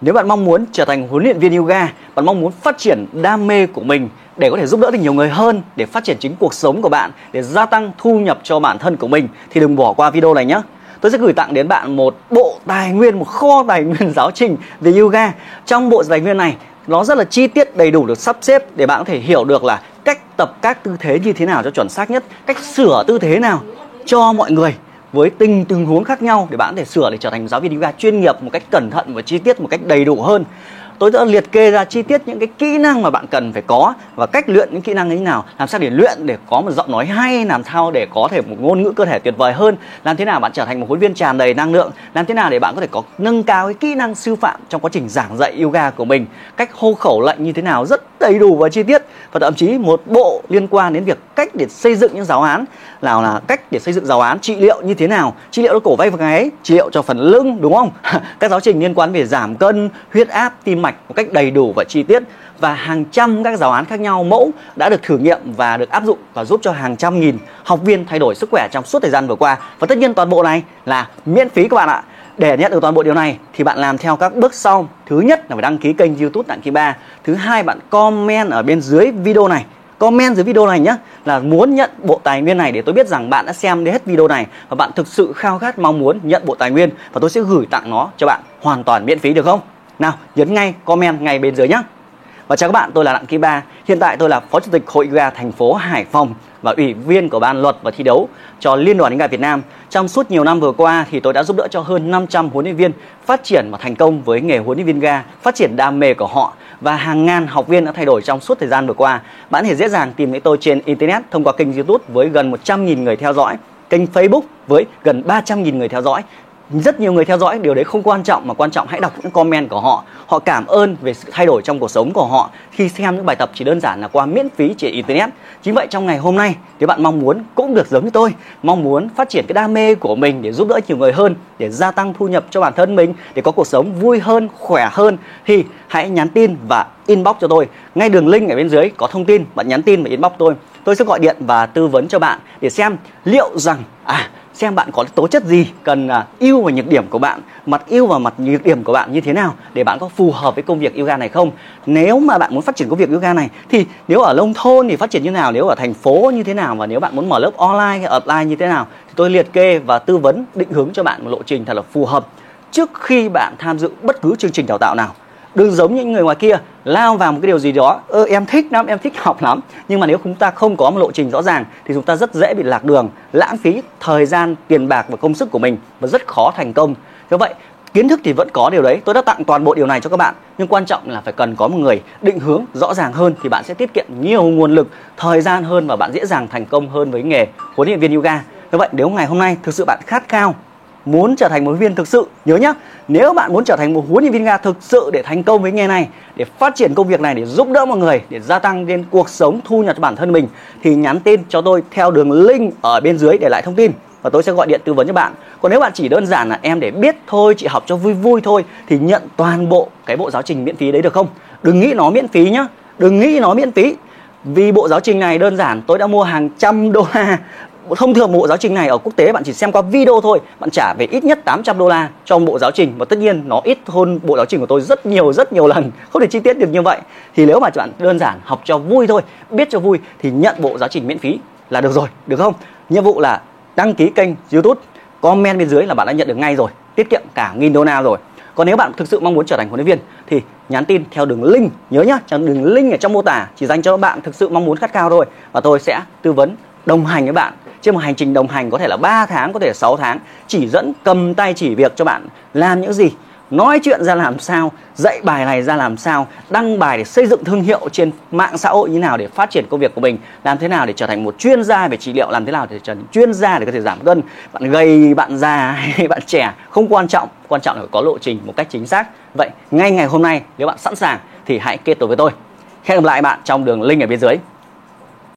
Nếu bạn mong muốn trở thành huấn luyện viên yoga, bạn mong muốn phát triển đam mê của mình để có thể giúp đỡ được nhiều người hơn, để phát triển chính cuộc sống của bạn, để gia tăng thu nhập cho bản thân của mình thì đừng bỏ qua video này nhé. Tôi sẽ gửi tặng đến bạn một bộ tài nguyên, một kho tài nguyên giáo trình về yoga. Trong bộ tài nguyên này nó rất là chi tiết đầy đủ được sắp xếp để bạn có thể hiểu được là cách tập các tư thế như thế nào cho chuẩn xác nhất, cách sửa tư thế nào cho mọi người với từng tình huống khác nhau để bạn có thể sửa để trở thành giáo viên yoga chuyên nghiệp một cách cẩn thận và chi tiết một cách đầy đủ hơn. Tôi đã liệt kê ra chi tiết những cái kỹ năng mà bạn cần phải có và cách luyện những kỹ năng như thế nào, làm sao để luyện để có một giọng nói hay, làm sao để có thể một ngôn ngữ cơ thể tuyệt vời hơn, làm thế nào bạn trở thành một huấn viên tràn đầy năng lượng, làm thế nào để bạn có thể có nâng cao cái kỹ năng sư phạm trong quá trình giảng dạy yoga của mình, cách hô khẩu lệnh như thế nào rất đầy đủ và chi tiết. Và thậm chí một bộ liên quan đến việc cách để xây dựng những giáo án. Nào là cách để xây dựng giáo án, trị liệu như thế nào? Trị liệu cho cổ vai gáy trị liệu cho phần lưng, đúng không? Các giáo trình liên quan về giảm cân, huyết áp, tim mạch một cách đầy đủ và chi tiết. Và hàng trăm các giáo án khác nhau mẫu đã được thử nghiệm và được áp dụng và giúp cho hàng trăm nghìn học viên thay đổi sức khỏe trong suốt thời gian vừa qua. Và tất nhiên toàn bộ này là miễn phí các bạn ạ. Để nhận được toàn bộ điều này thì bạn làm theo các bước sau. Thứ nhất là phải đăng ký kênh youtube đặng kỳ ba. Thứ hai bạn comment ở bên dưới video này comment dưới video này nhé là muốn nhận bộ tài nguyên này để tôi biết rằng bạn đã xem đến hết video này và bạn thực sự khao khát mong muốn nhận bộ tài nguyên và tôi sẽ gửi tặng nó cho bạn hoàn toàn miễn phí được không? Nào nhấn ngay comment ngay bên dưới nhé. Và chào các bạn, tôi là Đặng Kim Ba. Hiện tại tôi là Phó Chủ tịch Hội Yoga thành phố Hải Phòng và ủy viên của ban luật và thi đấu cho Liên đoàn Yoga Việt Nam. Trong suốt nhiều năm vừa qua thì tôi đã giúp đỡ cho hơn 500 huấn luyện viên phát triển và thành công với nghề huấn luyện viên ga, phát triển đam mê của họ và hàng ngàn học viên đã thay đổi trong suốt thời gian vừa qua. Bạn có thể dễ dàng tìm thấy tôi trên internet thông qua kênh YouTube với gần 100.000 người theo dõi, kênh Facebook với gần 300.000 người theo dõi rất nhiều người theo dõi, điều đấy không quan trọng, mà quan trọng hãy đọc những comment của họ. Họ cảm ơn về sự thay đổi trong cuộc sống của họ. Khi xem những bài tập chỉ đơn giản là qua miễn phí trên internet. Chính vậy trong ngày hôm nay, nếu bạn mong muốn cũng được giống như tôi, mong muốn phát triển cái đam mê của mình để giúp đỡ nhiều người hơn, để gia tăng thu nhập cho bản thân mình, để có cuộc sống vui hơn, khỏe hơn, thì hãy nhắn tin và inbox cho tôi. Ngay đường link ở bên dưới có thông tin, bạn nhắn tin và inbox tôi. Tôi sẽ gọi điện và tư vấn cho bạn để xem liệu rằng à xem bạn có tố chất gì cần à, ưu và nhược điểm của bạn, mặt ưu và mặt nhược điểm của bạn như thế nào để bạn có phù hợp với công việc yoga này không? Nếu mà bạn muốn phát triển công việc yoga này, thì nếu ở nông thôn thì phát triển như nào? Nếu ở thành phố như thế nào? Và nếu bạn muốn mở lớp online hay offline như thế nào? Thì tôi liệt kê và tư vấn, định hướng cho bạn một lộ trình thật là phù hợp trước khi bạn tham dự bất cứ chương trình đào tạo nào đừng giống những người ngoài kia, lao vào một cái điều gì đó. Ơ, em thích lắm, em thích học lắm. Nhưng mà nếu chúng ta không có một lộ trình rõ ràng, thì chúng ta rất dễ bị lạc đường, lãng phí thời gian, tiền bạc và công sức của mình và rất khó thành công. Do vậy, kiến thức thì vẫn có điều đấy. Tôi đã tặng toàn bộ điều này cho các bạn. Nhưng quan trọng là phải cần có một người định hướng rõ ràng hơn thì bạn sẽ tiết kiệm nhiều nguồn lực, thời gian hơn và bạn dễ dàng thành công hơn với nghề huấn luyện viên yoga. Như vậy, nếu ngày hôm nay thực sự bạn khát khao muốn trở thành một huấn viên thực sự, nhớ nhá. Nếu bạn muốn trở thành một huấn luyện viên nga thực sự để thành công với nghề này, để phát triển công việc này, để giúp đỡ mọi người, để gia tăng lên cuộc sống, thu nhập cho bản thân mình, thì nhắn tin cho tôi theo đường link ở bên dưới để lại thông tin. Và tôi sẽ gọi điện tư vấn cho bạn. Còn nếu bạn chỉ đơn giản là em để biết thôi, chị học cho vui vui thôi, thì nhận toàn bộ cái bộ giáo trình miễn phí đấy được không? Đừng nghĩ nó miễn phí nhá. Đừng nghĩ nó miễn phí. Vì bộ giáo trình này đơn giản, tôi đã mua hàng trăm đô la thông thường bộ giáo trình này ở quốc tế bạn chỉ xem qua video thôi, bạn trả về ít nhất 800 đô la cho bộ giáo trình và tất nhiên nó ít hơn bộ giáo trình của tôi rất nhiều rất nhiều lần. Không thể chi tiết được như vậy. Thì nếu mà bạn đơn giản học cho vui thôi, biết cho vui thì nhận bộ giáo trình miễn phí là được rồi, được không? Nhiệm vụ là đăng ký kênh youtube, comment bên dưới là bạn đã nhận được ngay rồi, tiết kiệm cả nghìn đô la rồi. Còn nếu bạn thực sự mong muốn trở thành huấn luyện viên thì nhắn tin theo đường link, nhớ nhá đường link ở trong mô tả, chỉ dành cho bạn thực sự mong muốn khát khao thôi và tôi sẽ tư vấn đồng hành với bạn. Trên một hành trình đồng hành có thể là 3 tháng, có thể là 6 tháng, chỉ dẫn, cầm tay chỉ việc cho bạn làm những gì? Nói chuyện ra làm sao? Dạy bài này ra làm sao? Đăng bài để xây dựng thương hiệu trên mạng xã hội như nào để phát triển công việc của mình? Làm thế nào để trở thành một chuyên gia về trị liệu? Làm thế nào để trở thành chuyên gia để có thể giảm cân? Bạn gầy, bạn già hay bạn trẻ? Không quan trọng. Quan trọng là phải có lộ trình một cách chính xác. Vậy, ngay ngày hôm nay, nếu bạn sẵn sàng thì hãy kết nối với tôi. Hẹn gặp lại bạn trong đường link ở bên dưới.